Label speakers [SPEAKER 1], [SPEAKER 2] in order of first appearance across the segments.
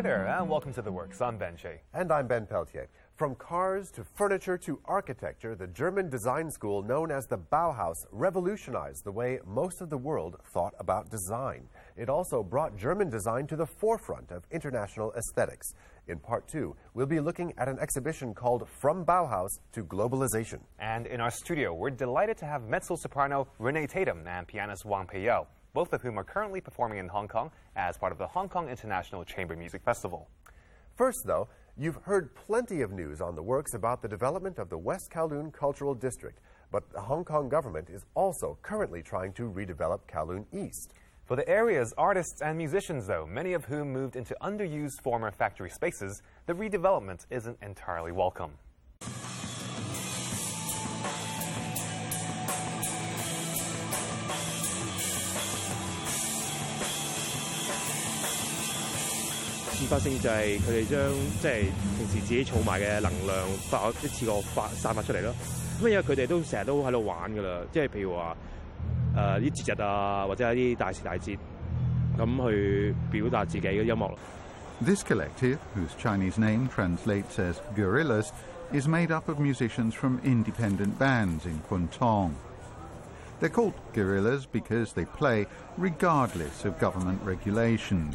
[SPEAKER 1] Hi there, and welcome to The Works. I'm Ben Shea.
[SPEAKER 2] And I'm Ben Peltier. From cars to furniture to architecture, the German design school known as the Bauhaus revolutionized the way most of the world thought about design. It also brought German design to the forefront of international aesthetics. In part two, we'll be looking at an exhibition called From Bauhaus to Globalization.
[SPEAKER 1] And in our studio, we're delighted to have mezzo soprano Renee Tatum and pianist Wang Peiyao, both of whom are currently performing in Hong Kong as part of the Hong Kong International Chamber Music Festival.
[SPEAKER 2] First, though, you've heard plenty of news on the works about the development of the West Kowloon Cultural District, but the Hong Kong government is also currently trying to redevelop Kowloon East.
[SPEAKER 1] For the area's artists and musicians, though, many of whom moved into underused former factory spaces, the redevelopment isn't entirely welcome.
[SPEAKER 3] This collective, whose Chinese name translates as Guerrillas, is made up of musicians from independent bands in Kwun Tong. They're called guerrillas because they play regardless of government regulations.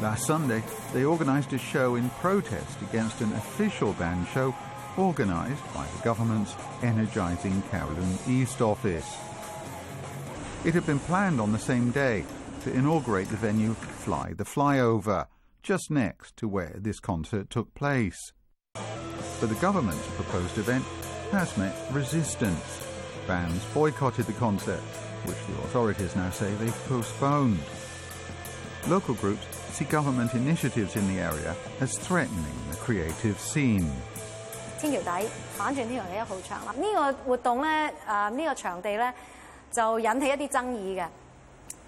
[SPEAKER 3] Last Sunday, they organised a show in protest against an official band show organised by the government's Energising Kowloon East office. It had been planned on the same day to inaugurate the venue Fly the Flyover, just next to where this concert took place. But the government's proposed event has met resistance. Bands boycotted the concert, which the authorities now say they've postponed. Local groups see government initiatives in the area as threatening the creative scene.
[SPEAKER 4] 天橋底反轉天橋底一號牆啦，呢、這個活動咧，誒、呃、呢、這個場地咧就引起一啲爭議嘅。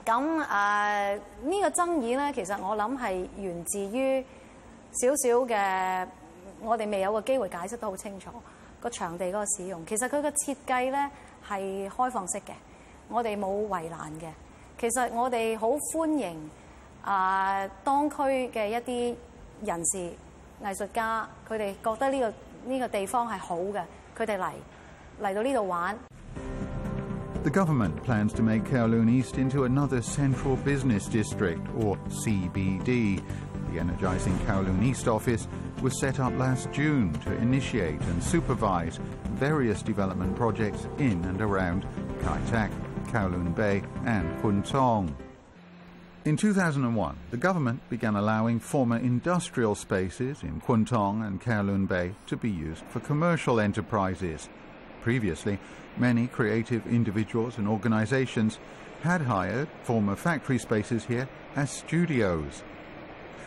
[SPEAKER 4] 咁誒呢個爭議咧，其實我諗係源自於少少嘅，我哋未有個機會解釋得好清楚個場地嗰個使用。其實佢個設計咧係開放式嘅，我哋冇圍欄嘅。其實我哋好歡迎。
[SPEAKER 3] The government plans to make Kowloon East into another central business district, or CBD. The energizing Kowloon East office was set up last June to initiate and supervise various development projects in and around Kai Tak, Kowloon Bay, and Kwun Tong. In 2001, the government began allowing former industrial spaces in Kwun Tong and Kowloon Bay to be used for commercial enterprises. Previously, many creative individuals and organizations had hired former factory spaces here as studios.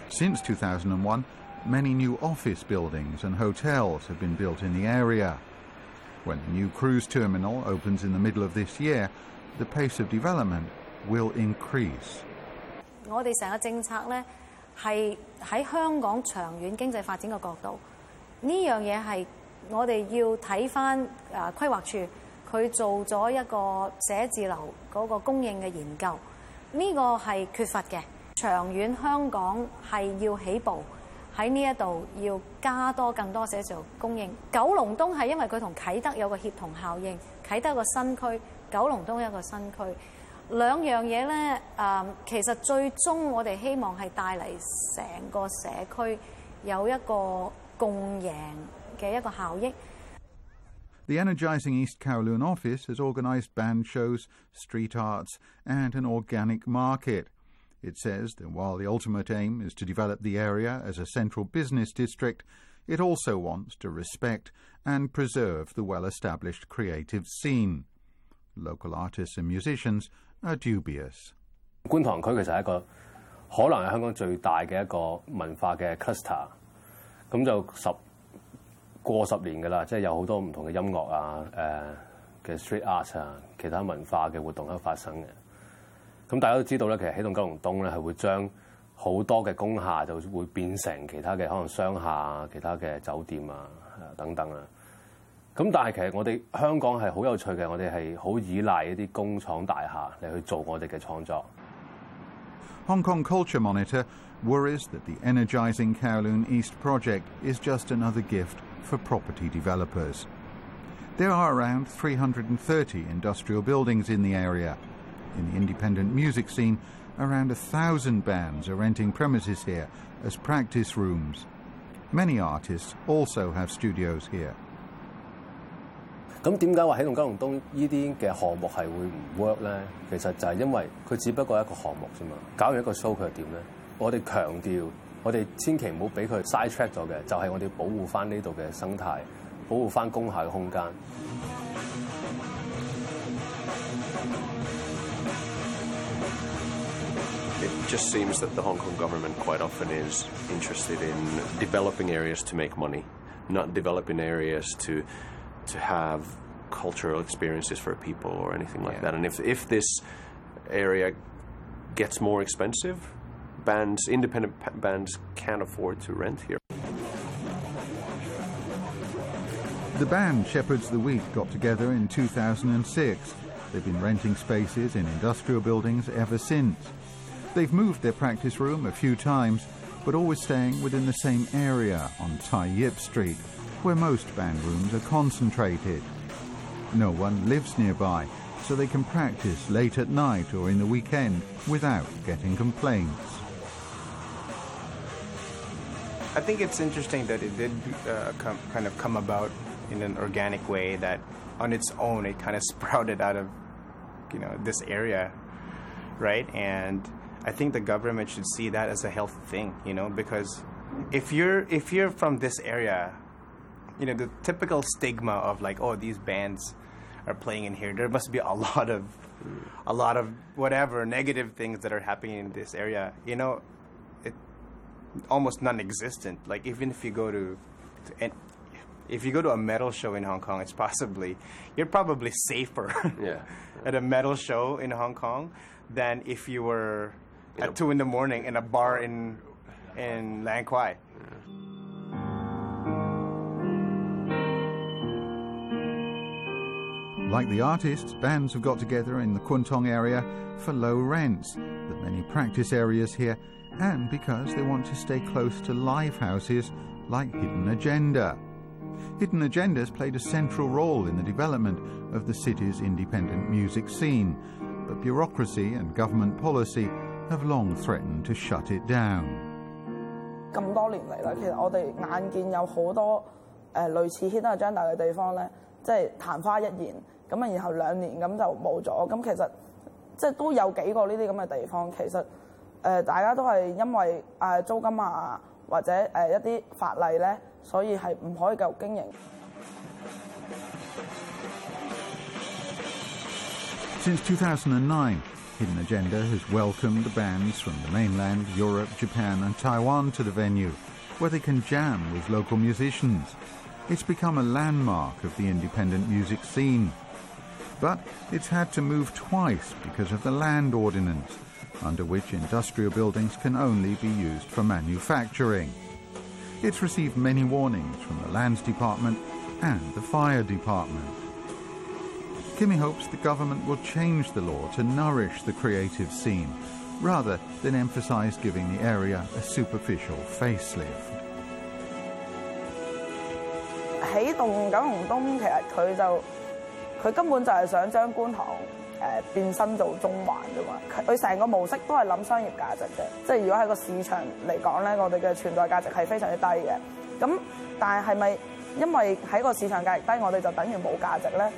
[SPEAKER 3] Since 2001, many new office buildings and hotels have been built in the area. When the new cruise terminal opens in the middle of this year, the pace of development will increase.
[SPEAKER 4] 我哋成個政策咧係喺香港長遠經濟發展嘅角度，呢樣嘢係我哋要睇翻誒規劃處佢做咗一個寫字樓嗰個供應嘅研究，呢個係缺乏嘅。長遠香港係要起步喺呢一度要加多更多寫字樓供應。九龍東係因為佢同啟德有個協同效應，啟德個新區，九龍東一個新區。两样嘢咧，诶，其实最终我哋希望系带嚟成个社区有一个共赢嘅一个效益。
[SPEAKER 3] The Energising East Kowloon office has organised band shows, street arts, and an organic market. It says that while the ultimate aim is to develop the area as a central business district, it also wants to respect and preserve the well established creative scene. Local artists and musicians are dubious.
[SPEAKER 5] 觀塘區其實係一個可能係香港最大嘅一個文化嘅 cluster，咁就十過十年㗎啦，即係有好多唔同嘅音樂啊、誒、嘅 street art 啊、其他文化嘅活動喺度發生嘅。咁大家都知道咧，其實起動九龍東咧係會將好多嘅工廈就會變成其他嘅可能商廈啊、其他嘅酒店啊、等等啊。咁但系其实我哋香港系好有趣嘅，我哋系好依赖一啲工厂大厦嚟去做我哋嘅创作。
[SPEAKER 3] Hong Kong Culture Monitor worries that the Energising Kowloon East project is just another gift for property developers. There are around 330 industrial buildings in the area. In the independent music scene, around a thousand bands are renting premises here as practice rooms. Many artists also have studios here.
[SPEAKER 5] 咁點解話起動九龍東呢啲嘅項目係會唔 work 咧？其實就係因為佢只不過係一個項目啫嘛。搞完一個 show 佢又點咧？我哋強調，我哋千祈唔好俾佢 side track 咗嘅，就係、我哋保護翻呢度嘅生態，保護翻工廈嘅空間。
[SPEAKER 6] It just seems that the Hong Kong government quite often is interested in developing areas to make money, not developing areas to to have cultural experiences for people or anything like that. And if if this area gets more expensive, bands, independent pa- bands can't afford to rent here.
[SPEAKER 3] The band Shepherds the Wheat got together in 2006. They've been renting spaces in industrial buildings ever since. They've moved their practice room a few times, but always staying within the same area on Tai Yip Street, where most band rooms are concentrated. No one lives nearby, so they can practice late at night or in the weekend without getting complaints.
[SPEAKER 7] I think it's interesting that it did uh, come, kind of come about in an organic way that on its own it kind of sprouted out of you know this area right and I think the government should see that as a healthy thing you know because if you're if you're from this area you know the typical stigma of like oh these bands are playing in here there must be a lot of a lot of whatever negative things that are happening in this area you know it almost non-existent. Like even if you go to, to and if you go to a metal show in Hong Kong, it's possibly you're probably safer
[SPEAKER 6] Yeah.
[SPEAKER 7] at a metal show in Hong Kong than if you were at two in the morning in a bar in in Lang Kwai.
[SPEAKER 3] Like the artists, bands have got together in the Kwun Tong area for low rents, the many practice areas here, and because they want to stay close to live houses like Hidden Agenda. Hidden Agenda has played a central role in the development of the city's independent music scene, but bureaucracy and government policy have long threatened to shut it down.
[SPEAKER 8] Hidden Agenda 嘅地方咧，即係曇花一現。咁啊，然后两年咁就冇咗。咁其实即系都有几个呢啲咁嘅地方，其实诶、呃大家都系因为诶、呃租金啊或者诶、呃一啲法例咧，所以系唔可以继续经营。
[SPEAKER 3] Since 2009, Hidden Agenda has welcomed the bands from the mainland, Europe, Japan, and Taiwan to the venue, where they can jam with local musicians. It's become a landmark of the independent music scene. But it's had to move twice because of the land ordinance, under which industrial buildings can only be used for manufacturing. It's received many warnings from the Lands Department and the Fire Department. Kimmy hopes the government will change the law to nourish the creative scene, rather than emphasise giving the area a superficial facelift.
[SPEAKER 8] 起动九龙东其实佢就 佢根本就係想將觀塘誒、變身做中環啫嘛。佢成個模式都係諗商業價值嘅，即係如果喺個市場嚟講咧，我哋嘅存在價值係非常之低嘅。咁但係係咪因為喺個市場價值低，我哋就等於冇價值咧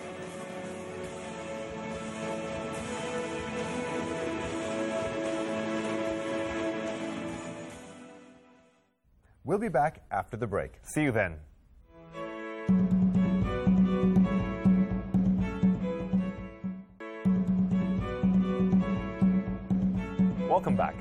[SPEAKER 2] ？We'll be back after the break.
[SPEAKER 1] See you then. Welcome back.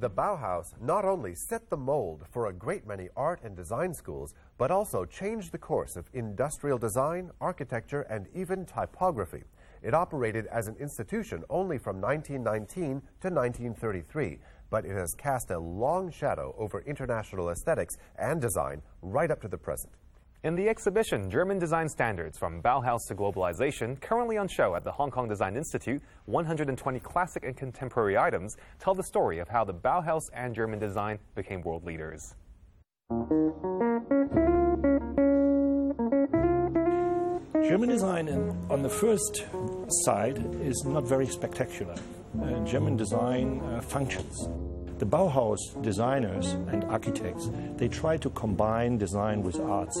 [SPEAKER 2] The Bauhaus not only set the mold for a great many art and design schools, but also changed the course of industrial design, architecture, and even typography. It operated as an institution only from 1919 to 1933, but it has cast a long shadow over international aesthetics and design right up to the present.
[SPEAKER 1] In the exhibition, German Design Standards from Bauhaus to Globalization, currently on show at the Hong Kong Design Institute, 120 classic and contemporary items tell the story of how the Bauhaus and German design became world leaders.
[SPEAKER 9] German design on the first side is not very spectacular. Uh, German design uh, functions. The Bauhaus designers and architects, they try to combine design with arts.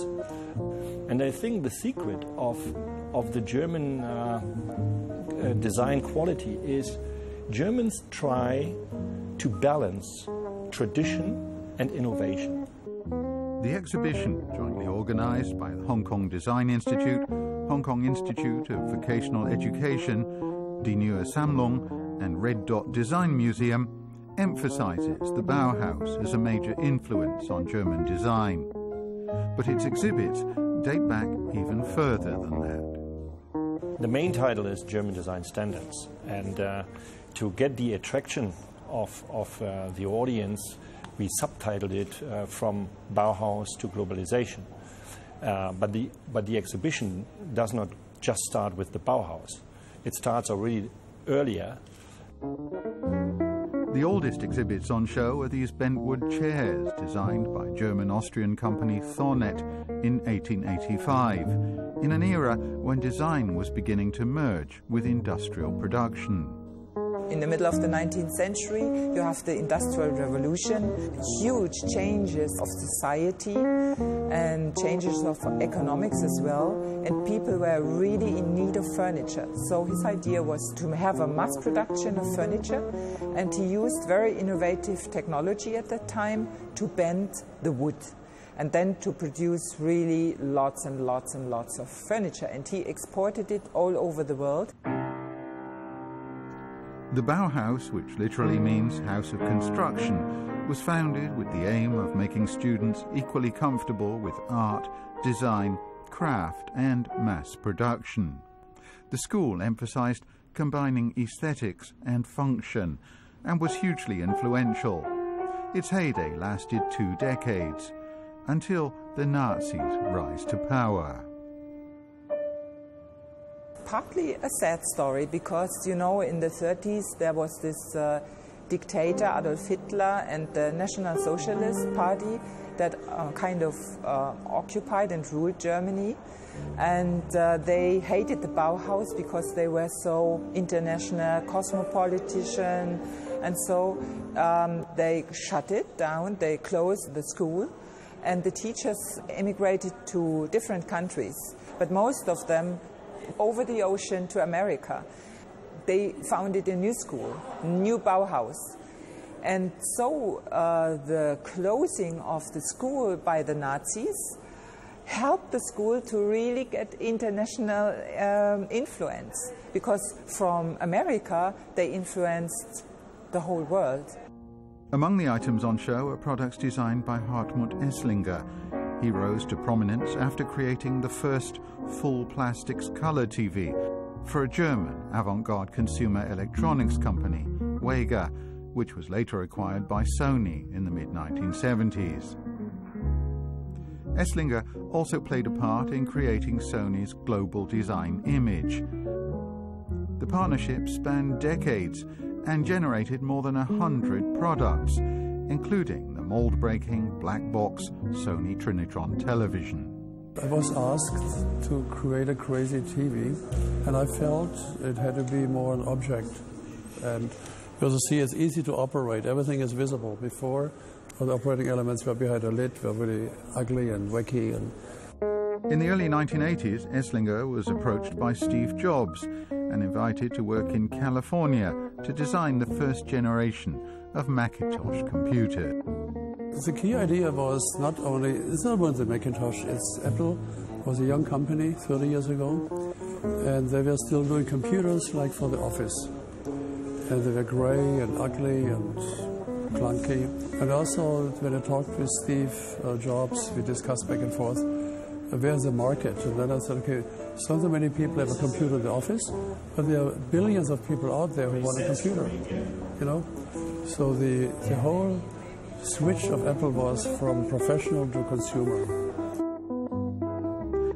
[SPEAKER 9] And I think the secret of, of the German uh, uh, design quality is Germans try to balance tradition and innovation.
[SPEAKER 3] The exhibition, jointly organised by the Hong Kong Design Institute, Hong Kong Institute of Vocational Education, Die Neue Sammlung, and Red Dot Design Museum, emphasises the Bauhaus as a major influence on German design. But its exhibits date back even further than that.
[SPEAKER 9] The main title is German Design Standards, and uh, to get the attraction of, of uh, the audience, we subtitled it uh, from Bauhaus to globalization. Uh, but, the, but the exhibition does not just start with the Bauhaus, it starts already earlier.
[SPEAKER 3] The oldest exhibits on show are these bentwood chairs designed by German Austrian company Thonet in 1885, in an era when design was beginning to merge with industrial production.
[SPEAKER 10] In the middle of the 19th century, you have the Industrial Revolution, huge changes of society and changes of economics as well, and people were really in need of furniture. So his idea was to have a mass production of furniture, and he used very innovative technology at that time to bend the wood and then to produce really lots and lots and lots of furniture. And he exported it all over the world.
[SPEAKER 3] The Bauhaus, which literally means house of construction, was founded with the aim of making students equally comfortable with art, design, craft, and mass production. The school emphasized combining aesthetics and function and was hugely influential. Its heyday lasted two decades until the Nazis rise to power
[SPEAKER 10] partly a sad story because, you know, in the 30s there was this uh, dictator, Adolf Hitler, and the National Socialist Party that uh, kind of uh, occupied and ruled Germany. And uh, they hated the Bauhaus because they were so international, cosmopolitan, and so um, they shut it down, they closed the school, and the teachers emigrated to different countries. But most of them over the ocean to America. They founded a new school, new Bauhaus. And so uh, the closing of the school by the Nazis helped the school to really get international um, influence because from America they influenced the whole world.
[SPEAKER 3] Among the items on show are products designed by Hartmut Esslinger. He rose to prominence after creating the first full plastics color TV for a German avant garde consumer electronics company, Wega, which was later acquired by Sony in the mid 1970s. Esslinger also played a part in creating Sony's global design image. The partnership spanned decades and generated more than a hundred products, including mold breaking black box Sony Trinitron television.
[SPEAKER 11] I was asked to create a crazy TV, and I felt it had to be more an object. And because you see, it's easy to operate, everything is visible. Before, the operating elements were behind a lid, were really ugly and wacky. And
[SPEAKER 3] in the early 1980s, Esslinger was approached by Steve Jobs and invited to work in California to design the first generation of Macintosh computer.
[SPEAKER 11] The key idea was not only, it's not only the Macintosh, it's Apple was a young company 30 years ago, and they were still doing computers like for the office. And they were gray and ugly and clunky. And also, when I talked with Steve uh, Jobs, we discussed back and forth, uh, where's the market? And then I said, okay, so many people have a computer in the office, but there are billions of people out there who want a computer, you know? So the, the whole switch of Apple was from professional to consumer.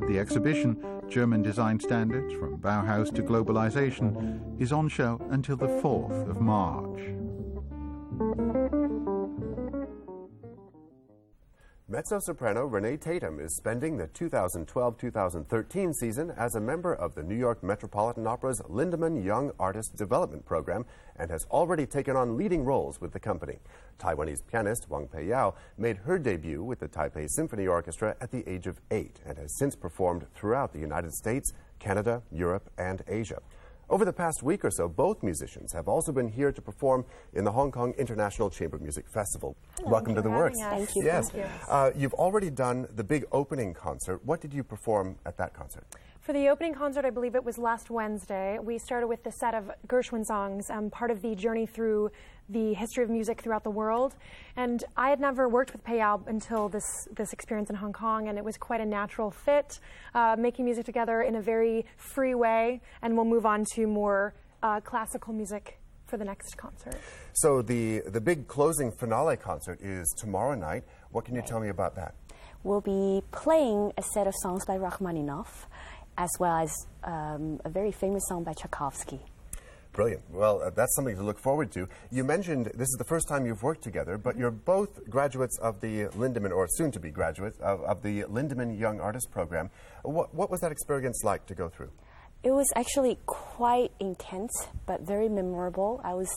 [SPEAKER 3] The exhibition, German Design Standards from Bauhaus to Globalization, is on show until the 4th of March.
[SPEAKER 2] Mezzo-soprano Renee Tatum is spending the 2012-2013 season as a member of the New York Metropolitan Opera's Lindemann Young Artist Development Program and has already taken on leading roles with the company. Taiwanese pianist Wang Peiyao made her debut with the Taipei Symphony Orchestra at the age of eight and has since performed throughout the United States, Canada, Europe, and Asia. Over the past week or so, both musicians have also been here to perform in the Hong Kong International Chamber Music Festival.
[SPEAKER 12] Hello,
[SPEAKER 2] Welcome to the Works.
[SPEAKER 12] Thank
[SPEAKER 2] you. Yes. Thank you. Uh, you've already done the big opening concert. What did you perform at that concert?
[SPEAKER 12] For the opening concert, I believe it was last Wednesday, we started with the set of Gershwin songs, um, part of the journey through the history of music throughout the world. And I had never worked with Peiyao until this, this experience in Hong Kong, and it was quite a natural fit, uh, making music together in a very free way. And we'll move on to more uh, classical music for the next concert.
[SPEAKER 2] So the, the big closing finale concert is tomorrow night. What can you tell me about that?
[SPEAKER 13] We'll be playing a set of songs by Rachmaninoff as well as um, a very famous song by Tchaikovsky.
[SPEAKER 2] Brilliant. Well, uh, that's something to look forward to. You mentioned this is the first time you've worked together, but you're both graduates of the Lindemann, or soon to be graduates, of, of the Lindemann Young Artist Program. What, what was that experience like to go through?
[SPEAKER 13] It was actually quite intense, but very memorable. I was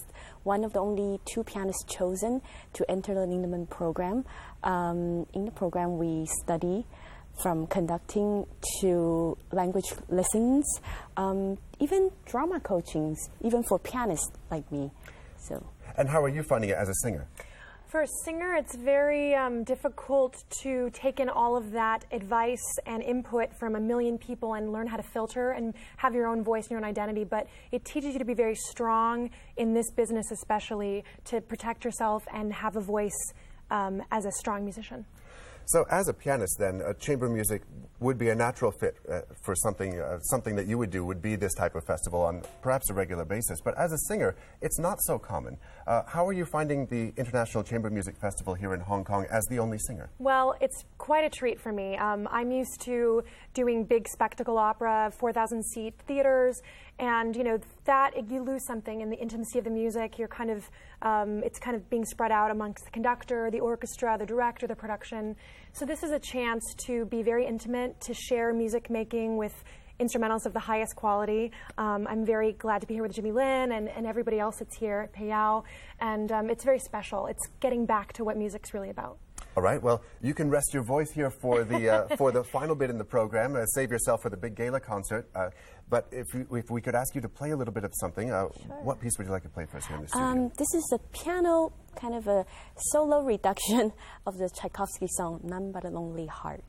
[SPEAKER 13] one of the only two pianists chosen to enter the Lindemann program. Um, in the program, we study from conducting to language lessons, um, even drama coachings, even for pianists like me. So.
[SPEAKER 2] And how are you finding it as a singer?
[SPEAKER 12] For a singer, it's very um, difficult to take in all of that advice and input from a million people and learn how to filter and have your own voice and your own identity. But it teaches you to be very strong in this business, especially to protect yourself and have a voice um, as a strong musician.
[SPEAKER 2] So, as a pianist, then, uh, chamber music would be a natural fit uh, for something, uh, something that you would do would be this type of festival on perhaps a regular basis. But as a singer, it's not so common. Uh, how are you finding the International Chamber Music Festival here in Hong Kong as the only singer?
[SPEAKER 12] Well, it's quite a treat for me. Um, I'm used to doing big spectacle opera, 4,000 seat theaters, and you know that you lose something in the intimacy of the music. You're kind of um, it's kind of being spread out amongst the conductor, the orchestra, the director, the production. So this is a chance to be very intimate, to share music making with instrumentals of the highest quality. Um, I'm very glad to be here with Jimmy Lin and, and everybody else that's here at Peiyao, and um, it's very special. It's getting back to what music's really about.
[SPEAKER 2] All right. Well, you can rest your voice here for the uh, for the final bit in the program. Uh, save yourself for the big gala concert. Uh, but if we, if we could ask you to play a little bit of something, uh, sure. what piece would you like to play for us here in the studio?
[SPEAKER 13] Um, this is a piano kind of a solo reduction of the Tchaikovsky song "None But a Lonely Heart."